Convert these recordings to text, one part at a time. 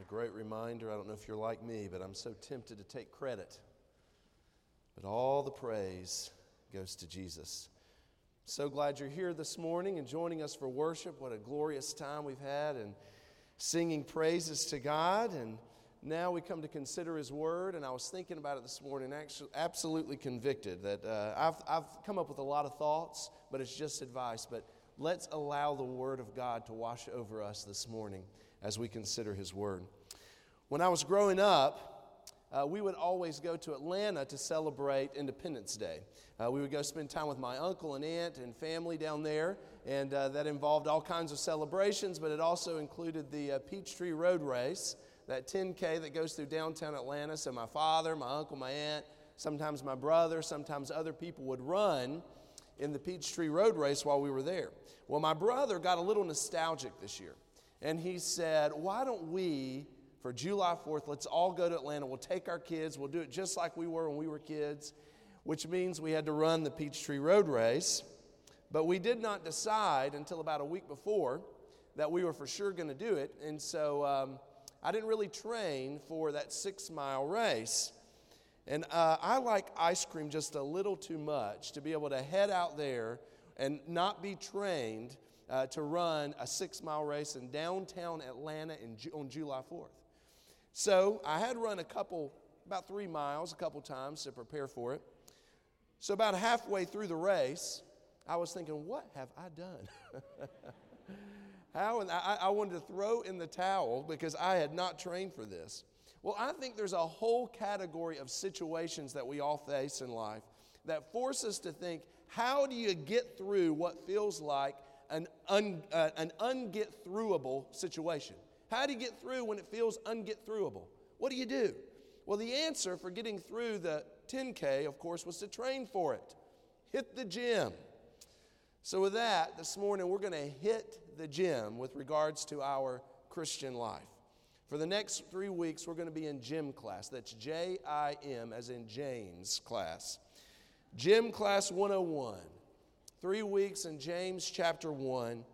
A great reminder. I don't know if you're like me, but I'm so tempted to take credit. But all the praise goes to Jesus. So glad you're here this morning and joining us for worship. What a glorious time we've had and singing praises to God. And now we come to consider His Word. And I was thinking about it this morning, actually, absolutely convicted that uh, I've, I've come up with a lot of thoughts, but it's just advice. But let's allow the Word of God to wash over us this morning as we consider His Word. When I was growing up, uh, we would always go to Atlanta to celebrate Independence Day. Uh, we would go spend time with my uncle and aunt and family down there, and uh, that involved all kinds of celebrations, but it also included the uh, Peachtree Road Race, that 10K that goes through downtown Atlanta. So my father, my uncle, my aunt, sometimes my brother, sometimes other people would run in the Peachtree Road Race while we were there. Well, my brother got a little nostalgic this year, and he said, Why don't we, for July 4th, let's all go to Atlanta? We'll take our kids, we'll do it just like we were when we were kids, which means we had to run the Peachtree Road Race. But we did not decide until about a week before that we were for sure going to do it. And so um, I didn't really train for that six mile race. And uh, I like ice cream just a little too much to be able to head out there and not be trained uh, to run a six mile race in downtown Atlanta in, on July 4th. So I had run a couple, about three miles, a couple times to prepare for it. So about halfway through the race, I was thinking, what have I done? How? And I, I wanted to throw in the towel because I had not trained for this. Well, I think there's a whole category of situations that we all face in life that force us to think how do you get through what feels like an, un, uh, an unget throughable situation? How do you get through when it feels unget throughable? What do you do? Well, the answer for getting through the 10K, of course, was to train for it. Hit the gym. So, with that, this morning we're going to hit the gym with regards to our Christian life. For the next three weeks, we're going to be in gym class. That's J I M, as in James class. Gym class 101. Three weeks in James chapter 1.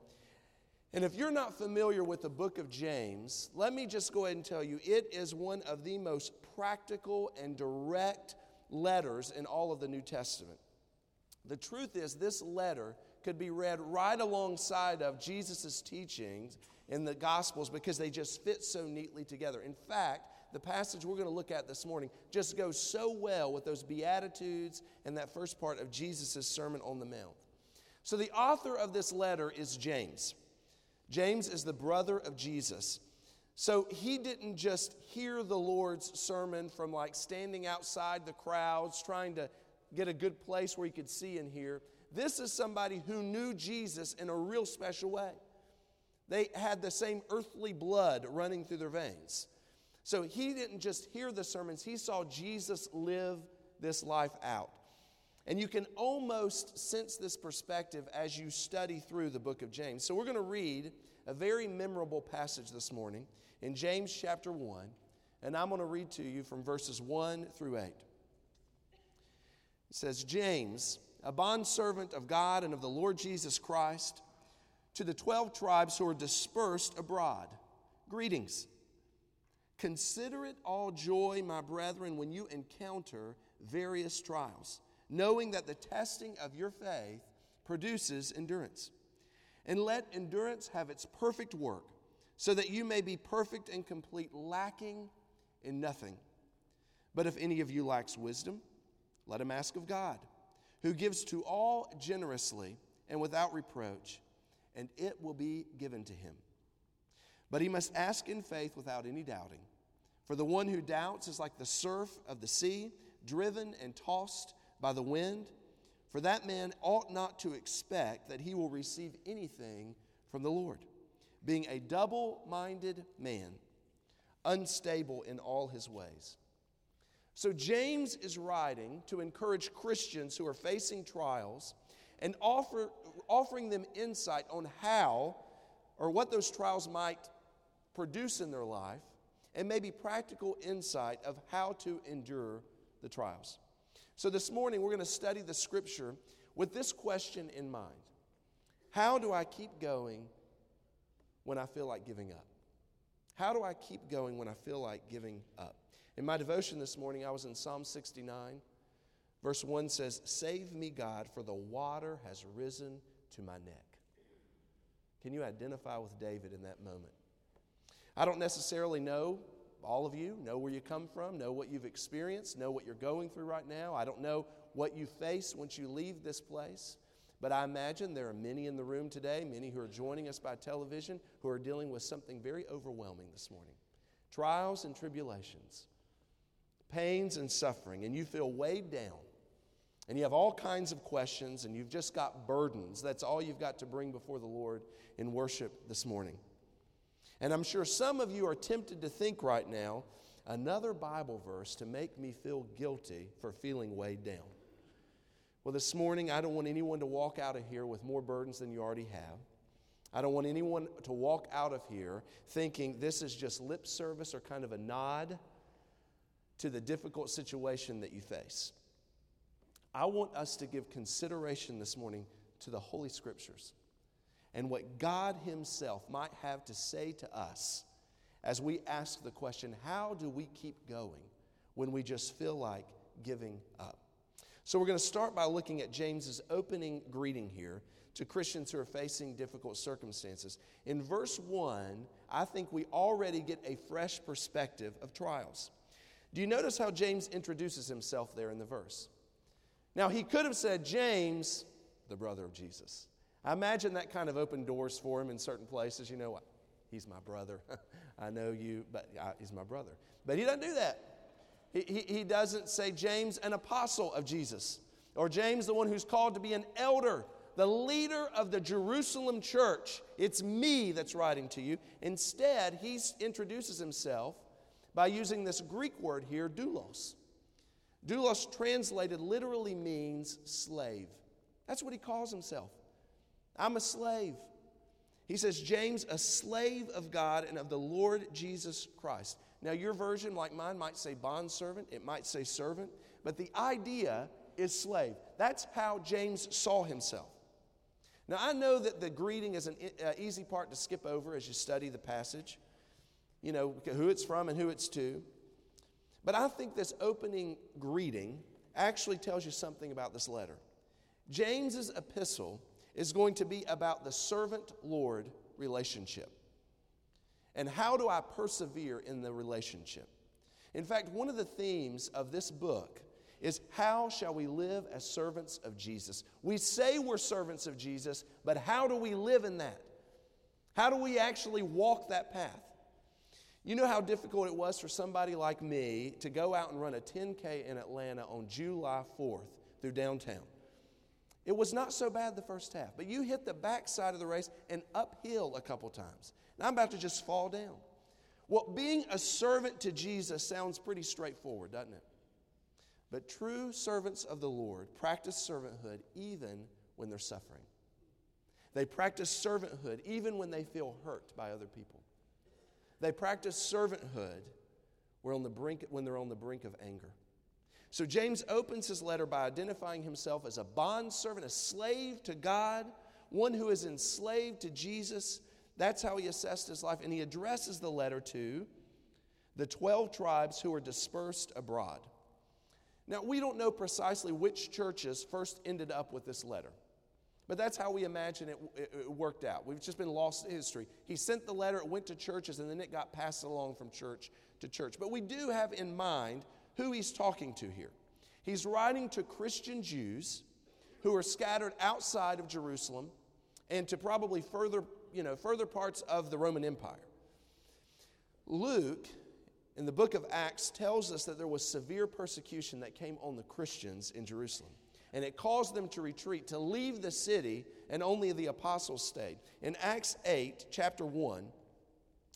And if you're not familiar with the book of James, let me just go ahead and tell you it is one of the most practical and direct letters in all of the New Testament. The truth is, this letter could be read right alongside of Jesus' teachings in the Gospels because they just fit so neatly together. In fact, the passage we're going to look at this morning just goes so well with those Beatitudes and that first part of Jesus' Sermon on the Mount. So, the author of this letter is James. James is the brother of Jesus. So, he didn't just hear the Lord's sermon from like standing outside the crowds, trying to get a good place where he could see and hear. This is somebody who knew Jesus in a real special way. They had the same earthly blood running through their veins. So he didn't just hear the sermons, he saw Jesus live this life out. And you can almost sense this perspective as you study through the book of James. So we're going to read a very memorable passage this morning in James chapter 1, and I'm going to read to you from verses 1 through 8. It says, James, a bondservant of God and of the Lord Jesus Christ, to the 12 tribes who are dispersed abroad, greetings. Consider it all joy, my brethren, when you encounter various trials, knowing that the testing of your faith produces endurance. And let endurance have its perfect work, so that you may be perfect and complete, lacking in nothing. But if any of you lacks wisdom, let him ask of God, who gives to all generously and without reproach and it will be given to him. But he must ask in faith without any doubting. For the one who doubts is like the surf of the sea, driven and tossed by the wind. For that man ought not to expect that he will receive anything from the Lord, being a double minded man, unstable in all his ways. So, James is writing to encourage Christians who are facing trials and offer, offering them insight on how or what those trials might produce in their life, and maybe practical insight of how to endure the trials. So, this morning we're going to study the scripture with this question in mind How do I keep going when I feel like giving up? How do I keep going when I feel like giving up? In my devotion this morning, I was in Psalm 69. Verse 1 says, Save me, God, for the water has risen to my neck. Can you identify with David in that moment? I don't necessarily know all of you, know where you come from, know what you've experienced, know what you're going through right now. I don't know what you face once you leave this place. But I imagine there are many in the room today, many who are joining us by television, who are dealing with something very overwhelming this morning trials and tribulations, pains and suffering, and you feel weighed down. And you have all kinds of questions, and you've just got burdens. That's all you've got to bring before the Lord in worship this morning. And I'm sure some of you are tempted to think right now, another Bible verse to make me feel guilty for feeling weighed down. Well, this morning, I don't want anyone to walk out of here with more burdens than you already have. I don't want anyone to walk out of here thinking this is just lip service or kind of a nod to the difficult situation that you face. I want us to give consideration this morning to the Holy Scriptures and what God Himself might have to say to us as we ask the question how do we keep going when we just feel like giving up? So, we're going to start by looking at James's opening greeting here to Christians who are facing difficult circumstances. In verse 1, I think we already get a fresh perspective of trials. Do you notice how James introduces himself there in the verse? Now, he could have said, James, the brother of Jesus. I imagine that kind of opened doors for him in certain places. You know what? He's my brother. I know you, but uh, he's my brother. But he doesn't do that. He, he, he doesn't say, James, an apostle of Jesus, or James, the one who's called to be an elder, the leader of the Jerusalem church. It's me that's writing to you. Instead, he introduces himself by using this Greek word here, doulos. Doulos translated literally means slave. That's what he calls himself. I'm a slave. He says, James, a slave of God and of the Lord Jesus Christ. Now, your version, like mine, might say bondservant, it might say servant, but the idea is slave. That's how James saw himself. Now, I know that the greeting is an uh, easy part to skip over as you study the passage, you know, who it's from and who it's to. But I think this opening greeting actually tells you something about this letter. James's epistle is going to be about the servant Lord relationship. And how do I persevere in the relationship? In fact, one of the themes of this book is how shall we live as servants of Jesus? We say we're servants of Jesus, but how do we live in that? How do we actually walk that path? You know how difficult it was for somebody like me to go out and run a 10K in Atlanta on July 4th through downtown. It was not so bad the first half, but you hit the backside of the race and uphill a couple times. Now I'm about to just fall down. Well, being a servant to Jesus sounds pretty straightforward, doesn't it? But true servants of the Lord practice servanthood even when they're suffering. They practice servanthood even when they feel hurt by other people. They practice servanthood when, the brink, when they're on the brink of anger. So James opens his letter by identifying himself as a bondservant, a slave to God, one who is enslaved to Jesus. That's how he assessed his life. And he addresses the letter to the 12 tribes who are dispersed abroad. Now, we don't know precisely which churches first ended up with this letter. But that's how we imagine it, it, worked out. We've just been lost in history. He sent the letter, it went to churches, and then it got passed along from church to church. But we do have in mind who he's talking to here. He's writing to Christian Jews who are scattered outside of Jerusalem and to probably further, you know, further parts of the Roman Empire. Luke, in the book of Acts, tells us that there was severe persecution that came on the Christians in Jerusalem and it caused them to retreat, to leave the city, and only the apostles stayed. In Acts 8, chapter 1,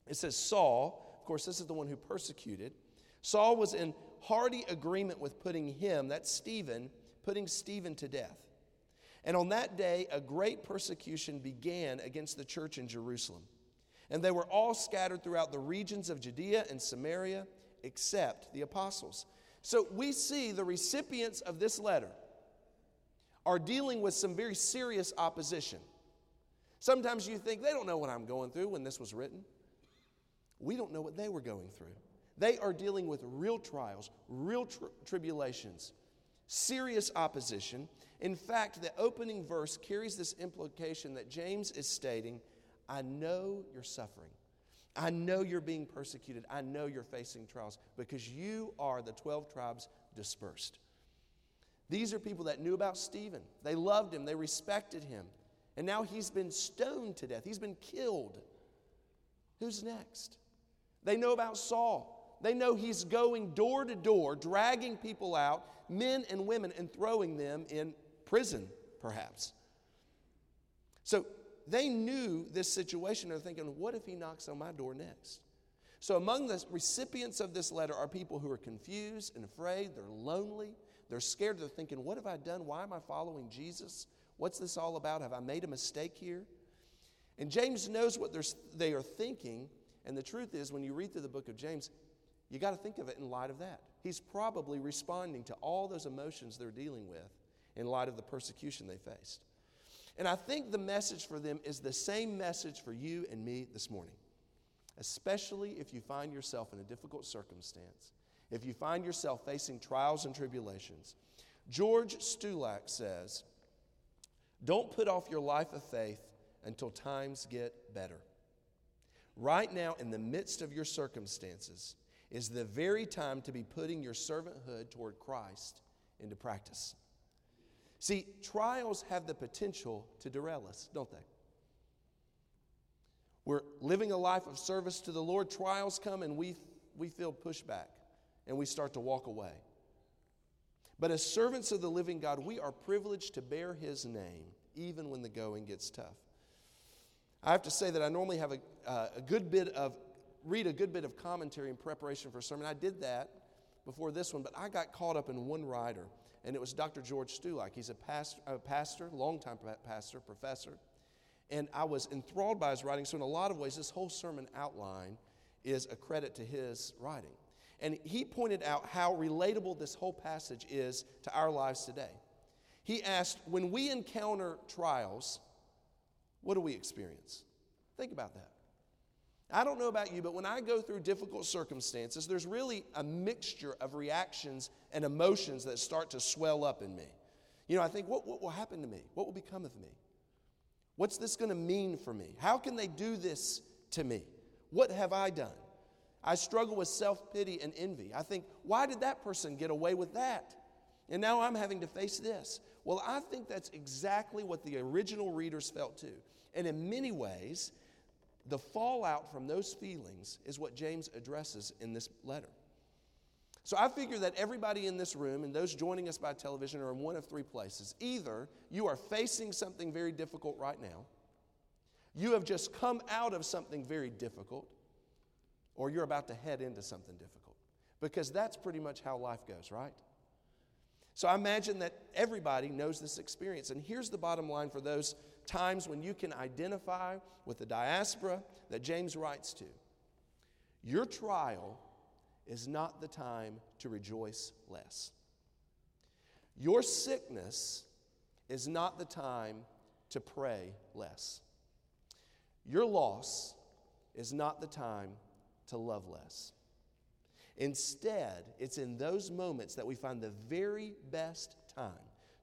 it says, Saul, of course, this is the one who persecuted, Saul was in hearty agreement with putting him, that's Stephen, putting Stephen to death. And on that day, a great persecution began against the church in Jerusalem. And they were all scattered throughout the regions of Judea and Samaria, except the apostles. So we see the recipients of this letter are dealing with some very serious opposition. Sometimes you think they don't know what I'm going through when this was written. We don't know what they were going through. They are dealing with real trials, real tribulations, serious opposition. In fact, the opening verse carries this implication that James is stating I know you're suffering. I know you're being persecuted. I know you're facing trials because you are the 12 tribes dispersed. These are people that knew about Stephen. They loved him, they respected him. And now he's been stoned to death, he's been killed. Who's next? They know about Saul. They know he's going door to door, dragging people out, men and women, and throwing them in prison, perhaps. So they knew this situation. They're thinking, what if he knocks on my door next? So, among the recipients of this letter are people who are confused and afraid. They're lonely. They're scared. They're thinking, what have I done? Why am I following Jesus? What's this all about? Have I made a mistake here? And James knows what they are thinking. And the truth is, when you read through the book of James, you got to think of it in light of that. He's probably responding to all those emotions they're dealing with in light of the persecution they faced. And I think the message for them is the same message for you and me this morning, especially if you find yourself in a difficult circumstance, if you find yourself facing trials and tribulations. George Stulac says, Don't put off your life of faith until times get better. Right now, in the midst of your circumstances, is the very time to be putting your servanthood toward Christ into practice. See, trials have the potential to derail us, don't they? We're living a life of service to the Lord. Trials come and we, we feel pushback and we start to walk away. But as servants of the living God, we are privileged to bear His name even when the going gets tough. I have to say that I normally have a, uh, a good bit of read a good bit of commentary in preparation for a sermon. I did that before this one, but I got caught up in one writer, and it was Dr. George Stulac. He's a pastor, a pastor longtime pastor, professor, and I was enthralled by his writing. So, in a lot of ways, this whole sermon outline is a credit to his writing. And he pointed out how relatable this whole passage is to our lives today. He asked, When we encounter trials, what do we experience? Think about that. I don't know about you, but when I go through difficult circumstances, there's really a mixture of reactions and emotions that start to swell up in me. You know, I think, what, what will happen to me? What will become of me? What's this going to mean for me? How can they do this to me? What have I done? I struggle with self pity and envy. I think, why did that person get away with that? And now I'm having to face this. Well, I think that's exactly what the original readers felt too. And in many ways, the fallout from those feelings is what James addresses in this letter. So I figure that everybody in this room and those joining us by television are in one of three places. Either you are facing something very difficult right now, you have just come out of something very difficult, or you're about to head into something difficult. Because that's pretty much how life goes, right? So I imagine that everybody knows this experience. And here's the bottom line for those times when you can identify with the diaspora that James writes to. Your trial is not the time to rejoice less. Your sickness is not the time to pray less. Your loss is not the time to love less. Instead, it's in those moments that we find the very best time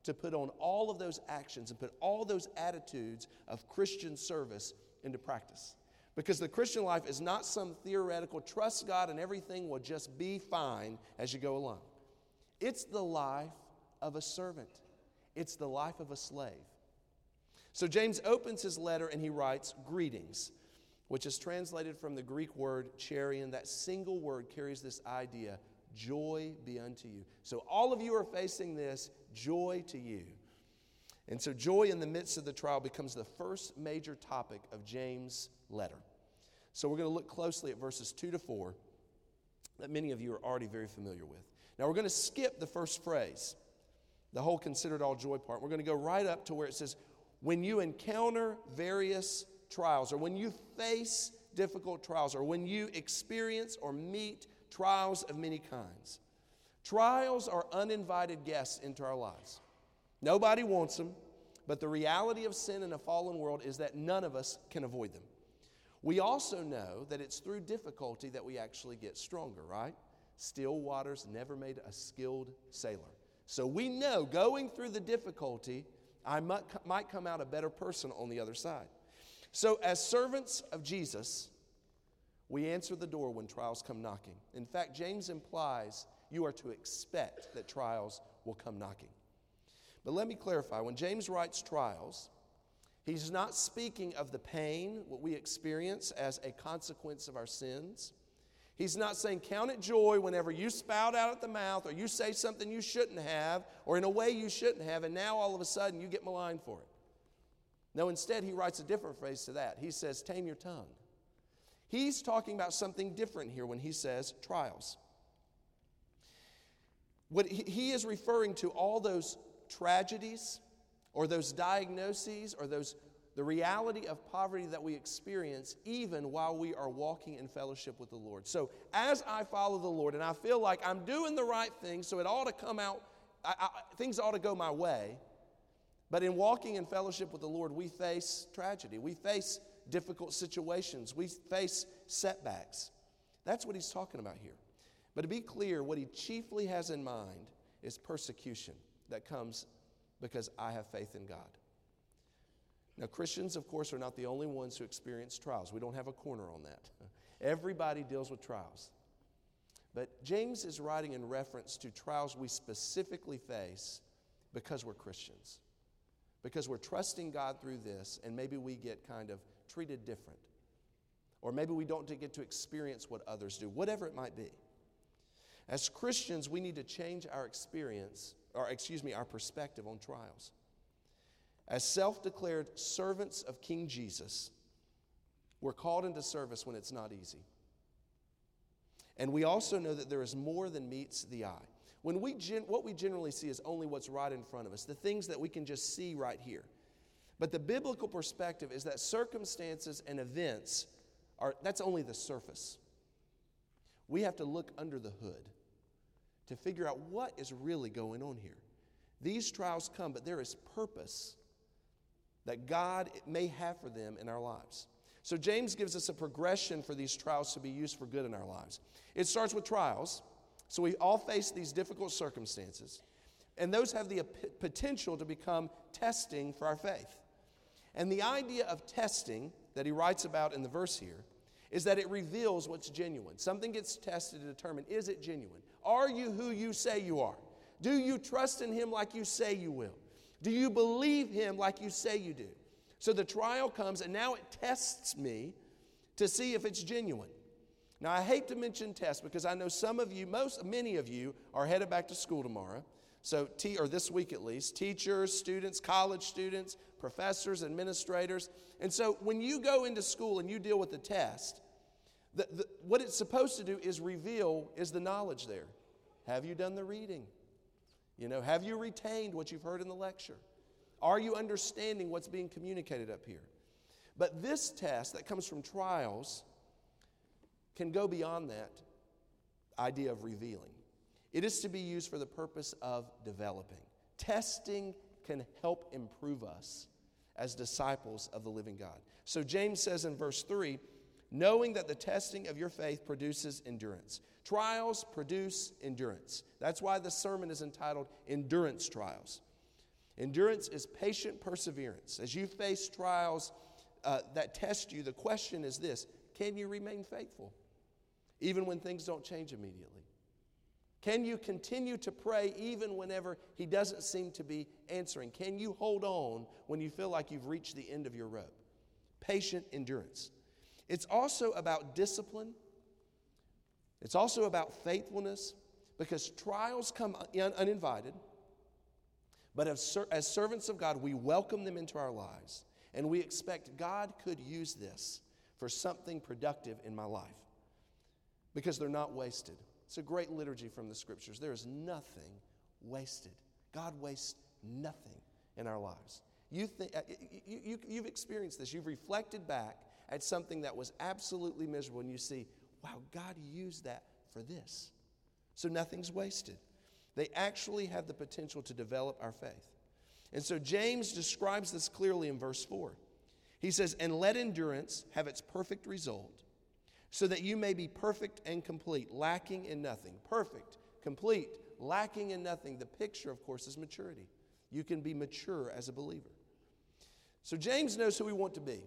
to put on all of those actions and put all those attitudes of Christian service into practice. Because the Christian life is not some theoretical trust God and everything will just be fine as you go along. It's the life of a servant, it's the life of a slave. So James opens his letter and he writes, Greetings, which is translated from the Greek word chairein. That single word carries this idea joy be unto you. So all of you are facing this, joy to you. And so, joy in the midst of the trial becomes the first major topic of James' letter. So, we're going to look closely at verses 2 to 4 that many of you are already very familiar with. Now, we're going to skip the first phrase, the whole considered all joy part. We're going to go right up to where it says, when you encounter various trials, or when you face difficult trials, or when you experience or meet trials of many kinds. Trials are uninvited guests into our lives. Nobody wants them, But the reality of sin in a fallen world is that none of us can avoid them. We also know that it's through difficulty that we actually get stronger, right? Still waters never made a skilled sailor. So we know going through the difficulty, I might, come out a better person on the other side. So, as servants of Jesus, we answer the door when trials come knocking. In fact, James implies you are to expect that trials will come knocking. But let me clarify when James writes trials, he's not speaking of the pain, what we experience as a consequence of our sins. He's not saying count it joy whenever you spout out at the mouth or you say something you shouldn't have or in a way you shouldn't have, and now all of a sudden you get maligned for it. No, instead, he writes a different phrase to that. He says, tame your tongue. He's talking about something different here when he says trials. What he is referring to all those tragedies or those diagnoses or those the reality of poverty that we experience even while we are walking in fellowship with the Lord. So, as I follow the Lord and I feel like I'm doing the right thing, so it ought to come out, I, I, things ought to go my way. But in walking in fellowship with the Lord, we face tragedy. We face difficult situations. We face setbacks. That's what he's talking about here. But to be clear, what he chiefly has in mind is persecution that comes because I have faith in God. Now, Christians, of course, are not the only ones who experience trials. We don't have a corner on that. Everybody deals with trials. But James is writing in reference to trials we specifically face because we're Christians, because we're trusting God through this, and maybe we get kind of treated different. Or maybe we don't get to experience what others do, whatever it might be. As Christians, we need to change our experience, or excuse me, our perspective on trials. As self declared servants of King Jesus, we're called into service when it's not easy. And we also know that there is more than meets the eye. When we gen- what we generally see is only what's right in front of us, the things that we can just see right here. But the biblical perspective is that circumstances and events are that's only the surface. We have to look under the hood to figure out what is really going on here. These trials come, but there is purpose that God may have for them in our lives. So, James gives us a progression for these trials to be used for good in our lives. It starts with trials. So, we all face these difficult circumstances, and those have the potential to become testing for our faith. And the idea of testing that he writes about in the verse here is that it reveals what's genuine. Something gets tested to determine is it genuine? Are you who you say you are? Do you trust in him like you say you will? Do you believe him like you say you do? So the trial comes, and now it tests me to see if it's genuine. Now, I hate to mention tests because I know some of you, most, many of you, are headed back to school tomorrow. So, t- or this week at least, teachers, students, college students, professors, administrators. And so, when you go into school and you deal with the test, the, the, what it's supposed to do is reveal is the knowledge there. Have you done the reading? You know, have you retained what you've heard in the lecture? Are you understanding what's being communicated up here? But this test that comes from trials can go beyond that idea of revealing. It is to be used for the purpose of developing. Testing can help improve us as disciples of the living God. So James says in verse 3 knowing that the testing of your faith produces endurance. Trials produce endurance. That's why the sermon is entitled Endurance Trials. Endurance is patient perseverance. As you face trials uh, that test you, the question is this can you remain faithful even when things don't change immediately? Can you continue to pray even whenever He doesn't seem to be answering? Can you hold on when you feel like you've reached the end of your rope? Patient endurance. It's also about discipline it's also about faithfulness because trials come un- uninvited. But as, ser- as servants of God, we welcome them into our lives. And we expect God could use this for something productive in my life because they're not wasted. It's a great liturgy from the scriptures. There is nothing wasted. God wastes nothing in our lives. You think, uh, you, you, you've experienced this. You've reflected back at something that was absolutely miserable, and you see, wow, God used that for this. So nothing's wasted. They actually have the potential to develop our faith. And so James describes this clearly in verse 4. He says, And let endurance have its perfect result, so that you may be perfect and complete, lacking in nothing. Perfect, complete, lacking in nothing. The picture, of course, is maturity. You can be mature as a believer. So James knows who we want to be.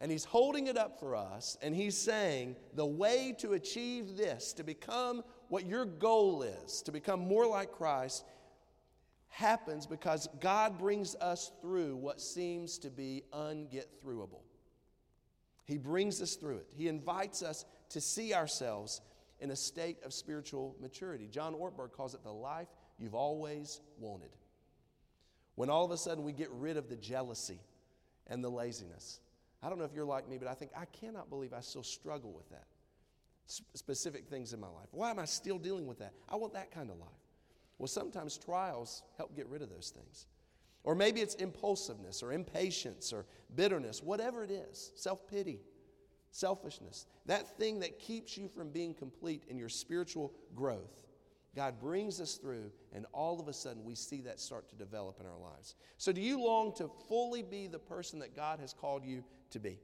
And he's holding it up for us, and he's saying the way to achieve this, to become what your goal is, to become more like Christ, happens because God brings us through what seems to be unget throughable. He brings us through it. He invites us to see ourselves in a state of spiritual maturity. John Ortberg calls it the life you've always wanted. When all of a sudden we get rid of the jealousy and the laziness. I don't know if you're like me, but I think I cannot believe I still struggle with that. S- specific things in my life. Why am I still dealing with that? I want that kind of life. Well, sometimes trials help get rid of those things. Or maybe it's impulsiveness or impatience or bitterness, whatever it is, self pity, selfishness, that thing that keeps you from being complete in your spiritual growth. God brings us through, and all of a sudden we see that start to develop in our lives. So, do you long to fully be the person that God has called you to be?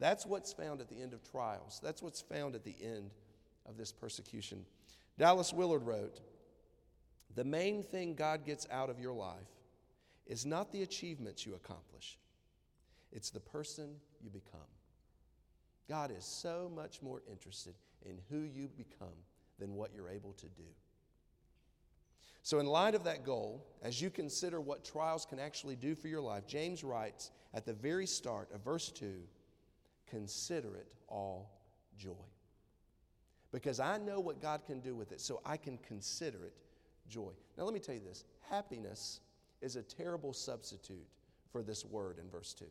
That's what's found at the end of trials. That's what's found at the end of this persecution. Dallas Willard wrote, the main thing God gets out of your life is not the achievements you accomplish, it's the person you become. God is so much more interested in who you become than what you're able to do. So, in light of that goal, as you consider what trials can actually do for your life, James writes at the very start of verse 2 consider it all joy. Because I know what God can do with it, so I can consider it joy. Now, let me tell you this happiness is a terrible substitute for this word in verse 2.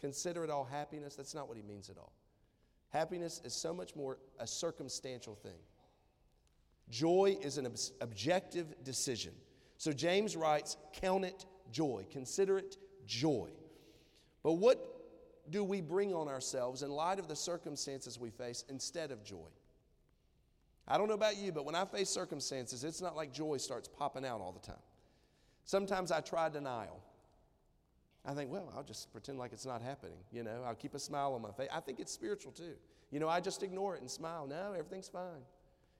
Consider it all happiness. That's not what he means at all. Happiness is so much more a circumstantial thing. Joy is an ob- objective decision. So James writes, Count it joy, consider it joy. But what do we bring on ourselves in light of the circumstances we face instead of joy? I don't know about you, but when I face circumstances, it's not like joy starts popping out all the time. Sometimes I try denial. I think, well, I'll just pretend like it's not happening. You know, I'll keep a smile on my face. I think it's spiritual too. You know, I just ignore it and smile. No, everything's fine.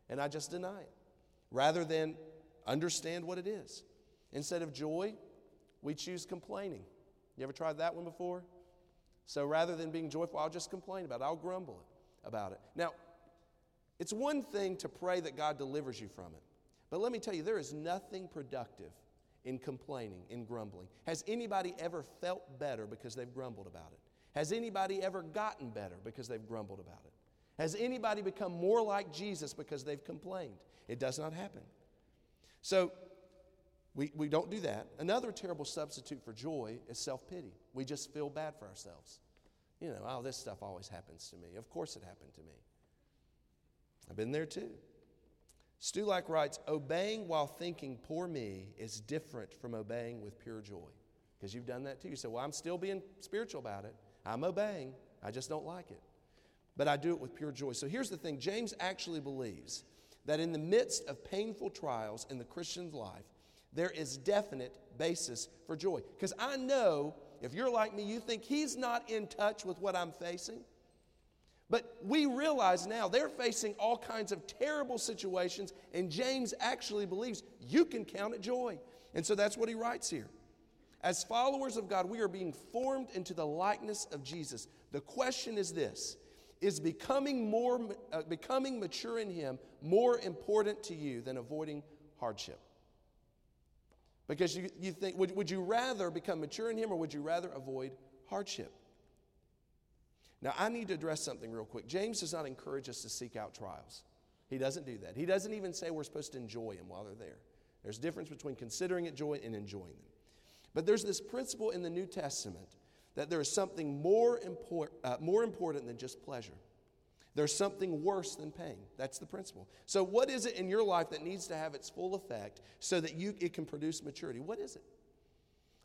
And I just deny it rather than understand what it is. Instead of joy, we choose complaining. You ever tried that one before? So rather than being joyful, I'll just complain about it. I'll grumble about it. Now, it's one thing to pray that God delivers you from it. But let me tell you, there is nothing productive in complaining, in grumbling. Has anybody ever felt better because they've grumbled about it? Has anybody ever gotten better because they've grumbled about it? Has anybody become more like Jesus because they've complained? It does not happen. So, we, we don't do that. Another terrible substitute for joy is self pity. We just feel bad for ourselves. You know, oh, this stuff always happens to me. Of course it happened to me. I've been there too. Stulac writes Obeying while thinking, poor me, is different from obeying with pure joy. Because you've done that too. You say, Well, I'm still being spiritual about it. I'm obeying. I just don't like it. But I do it with pure joy. So here's the thing James actually believes that in the midst of painful trials in the Christian's life, there is definite basis for joy. Because I know if you're like me, you think he's not in touch with what I'm facing. But we realize now they're facing all kinds of terrible situations, and James actually believes you can count it joy. And so that's what he writes here. As followers of God, we are being formed into the likeness of Jesus. The question is this Is becoming, more, uh, becoming mature in Him more important to you than avoiding hardship? Because you, you think, would, would you rather become mature in Him or would you rather avoid hardship? Now, I need to address something real quick. James does not encourage us to seek out trials. He doesn't do that. He doesn't even say we're supposed to enjoy them while they're there. There's a difference between considering it joy and enjoying them. But there's this principle in the New Testament that there is something more, import, uh, more important than just pleasure. There's something worse than pain. That's the principle. So, what is it in your life that needs to have its full effect so that you, it can produce maturity? What is it?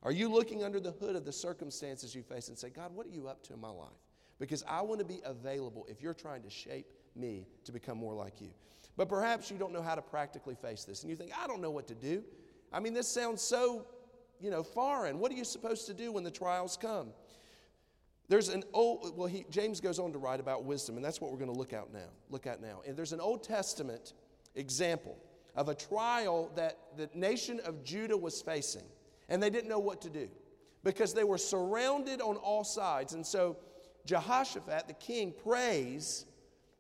Are you looking under the hood of the circumstances you face and say, God, what are you up to in my life? Because I want to be available if you're trying to shape me to become more like you. But perhaps you don't know how to practically face this, and you think, I don't know what to do. I mean, this sounds so you know, foreign. What are you supposed to do when the trials come? There's an old, well, he, James goes on to write about wisdom, and that's what we're going to look at now. Look at now. And there's an Old Testament example of a trial that the nation of Judah was facing, and they didn't know what to do because they were surrounded on all sides. And so Jehoshaphat, the king, prays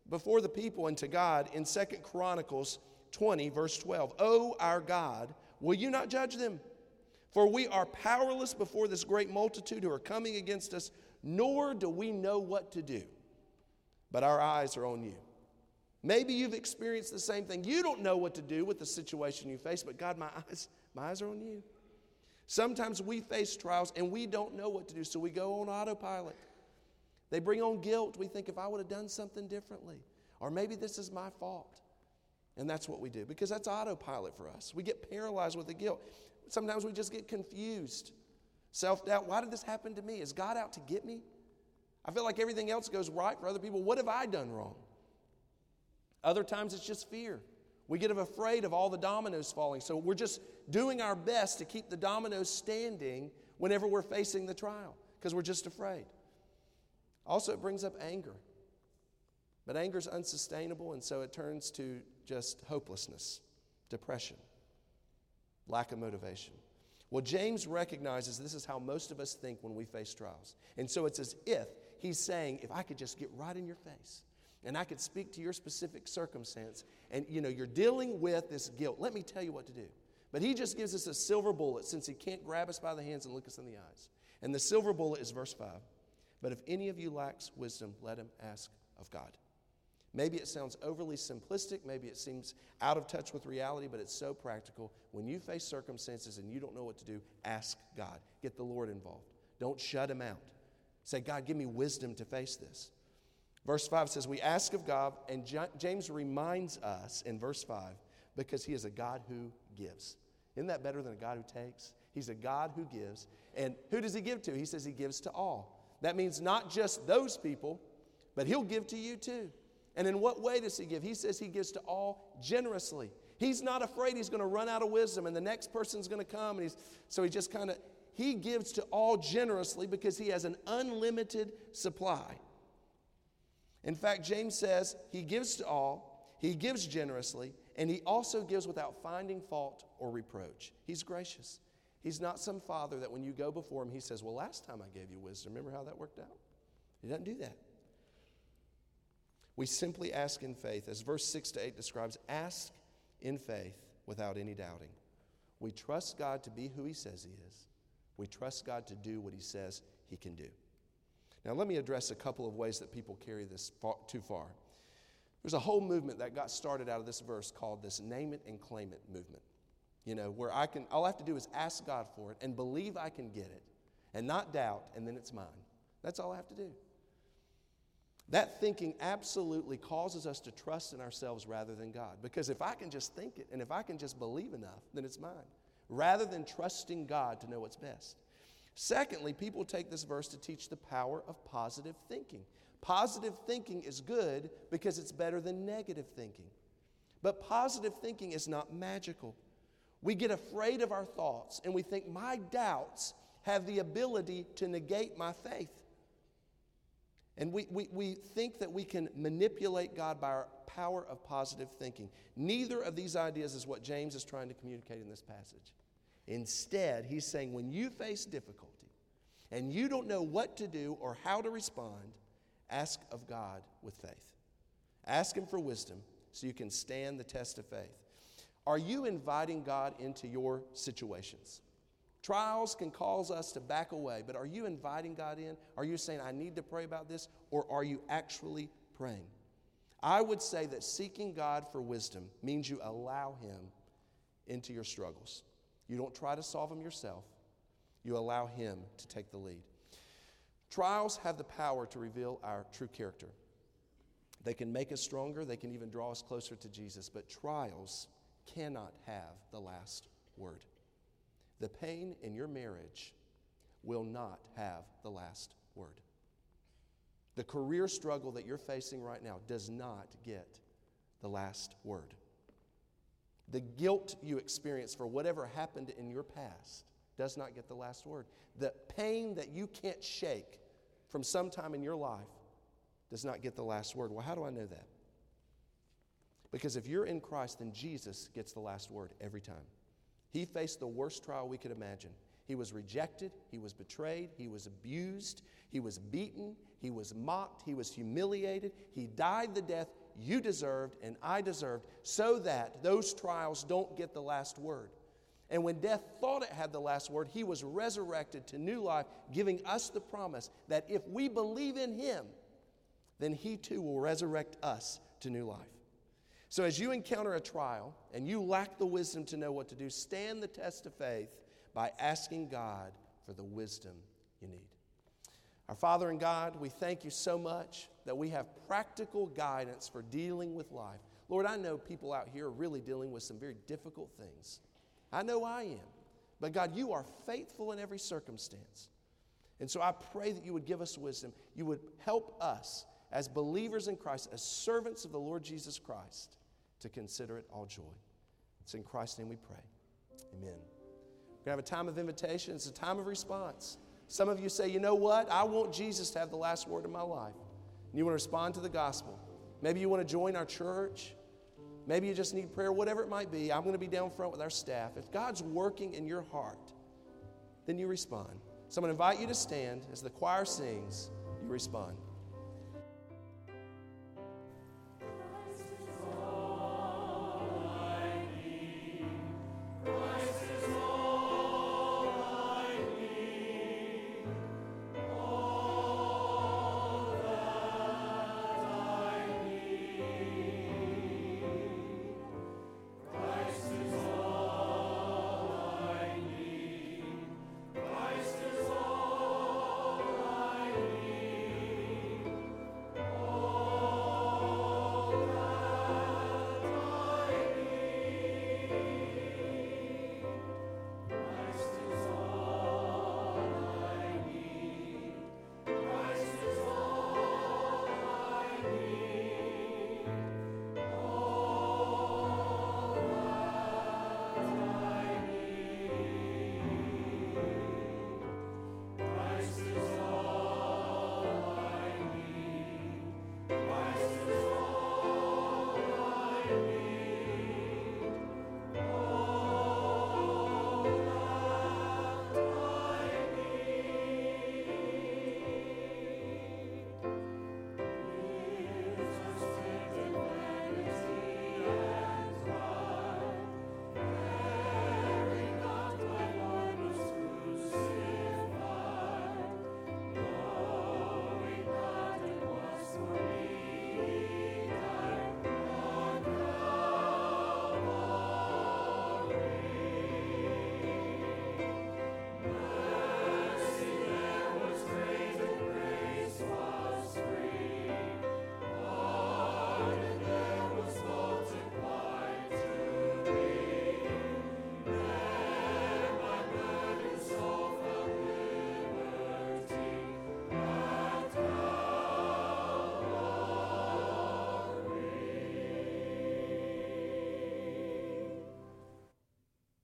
before the people and to God in Second Chronicles 20, verse 12. Oh, our God, will you not judge them? For we are powerless before this great multitude who are coming against us, nor do we know what to do. But our eyes are on you. Maybe you've experienced the same thing. You don't know what to do with the situation you face, but God, my eyes, my eyes are on you. Sometimes we face trials and we don't know what to do, so we go on autopilot. They bring on guilt. We think if I would have done something differently, or maybe this is my fault. And that's what we do because that's autopilot for us. We get paralyzed with the guilt. Sometimes we just get confused. Self doubt. Why did this happen to me? Is God out to get me? I feel like everything else goes right for other people. What have I done wrong? Other times it's just fear. We get afraid of all the dominoes falling. So we're just doing our best to keep the dominoes standing whenever we're facing the trial because we're just afraid. Also, it brings up anger. But anger is unsustainable, and so it turns to just hopelessness, depression, lack of motivation. Well, James recognizes this is how most of us think when we face trials. And so it's as if he's saying, if I could just get right in your face and I could speak to your specific circumstance, and you know, you're dealing with this guilt, let me tell you what to do. But he just gives us a silver bullet since he can't grab us by the hands and look us in the eyes. And the silver bullet is verse 5. But if any of you lacks wisdom, let him ask of God. Maybe it sounds overly simplistic, maybe it seems out of touch with reality, but it's so practical. When you face circumstances and you don't know what to do, ask God. Get the Lord involved. Don't shut him out. Say, God, give me wisdom to face this. Verse 5 says, We ask of God, and James reminds us in verse 5 because he is a God who gives. Isn't that better than a God who takes? He's a God who gives. And who does he give to? He says he gives to all. That means not just those people, but he'll give to you too. And in what way does he give? He says he gives to all generously. He's not afraid he's going to run out of wisdom and the next person's going to come. And he's, so he just kind of, he gives to all generously because he has an unlimited supply. In fact, James says he gives to all, he gives generously, and he also gives without finding fault or reproach. He's gracious. He's not some father that when you go before him, he says, Well, last time I gave you wisdom, remember how that worked out? He doesn't do that. We simply ask in faith, as verse 6 to 8 describes ask in faith without any doubting. We trust God to be who He says He is, we trust God to do what He says He can do. Now, let me address a couple of ways that people carry this far, too far. There's a whole movement that got started out of this verse called this name it and claim it movement. You know, where I can, all I have to do is ask God for it and believe I can get it and not doubt, and then it's mine. That's all I have to do. That thinking absolutely causes us to trust in ourselves rather than God. Because if I can just think it and if I can just believe enough, then it's mine, rather than trusting God to know what's best. Secondly, people take this verse to teach the power of positive thinking. Positive thinking is good because it's better than negative thinking. But positive thinking is not magical. We get afraid of our thoughts and we think my doubts have the ability to negate my faith. And we, we, we think that we can manipulate God by our power of positive thinking. Neither of these ideas is what James is trying to communicate in this passage. Instead, he's saying when you face difficulty and you don't know what to do or how to respond, ask of God with faith. Ask Him for wisdom so you can stand the test of faith. Are you inviting God into your situations? Trials can cause us to back away, but are you inviting God in? Are you saying, I need to pray about this? Or are you actually praying? I would say that seeking God for wisdom means you allow Him into your struggles. You don't try to solve them yourself, you allow Him to take the lead. Trials have the power to reveal our true character. They can make us stronger, they can even draw us closer to Jesus, but trials cannot have the last word. The pain in your marriage will not have the last word. The career struggle that you're facing right now does not get the last word. The guilt you experience for whatever happened in your past does not get the last word. The pain that you can't shake from some time in your life does not get the last word. Well, how do I know that? Because if you're in Christ, then Jesus gets the last word every time. He faced the worst trial we could imagine. He was rejected, he was betrayed, he was abused, he was beaten, he was mocked, he was humiliated, he died the death you deserved and I deserved so that those trials don't get the last word. And when death thought it had the last word, he was resurrected to new life, giving us the promise that if we believe in him, then he too will resurrect us to new life. So, as you encounter a trial and you lack the wisdom to know what to do, stand the test of faith by asking God for the wisdom you need. Our Father and God, we thank you so much that we have practical guidance for dealing with life. Lord, I know people out here are really dealing with some very difficult things. I know I am. But God, you are faithful in every circumstance. And so I pray that you would give us wisdom. You would help us as believers in Christ, as servants of the Lord Jesus Christ, to consider it all joy. It's in Christ's name we pray. Amen. We're going to have a time of invitation, it's a time of response. Some of you say, you know what? I want Jesus to have the last word in my life. And you want to respond to the gospel. Maybe you want to join our church. Maybe you just need prayer, whatever it might be. I'm going to be down front with our staff. If God's working in your heart, then you respond. So I'm going to invite you to stand as the choir sings, you respond.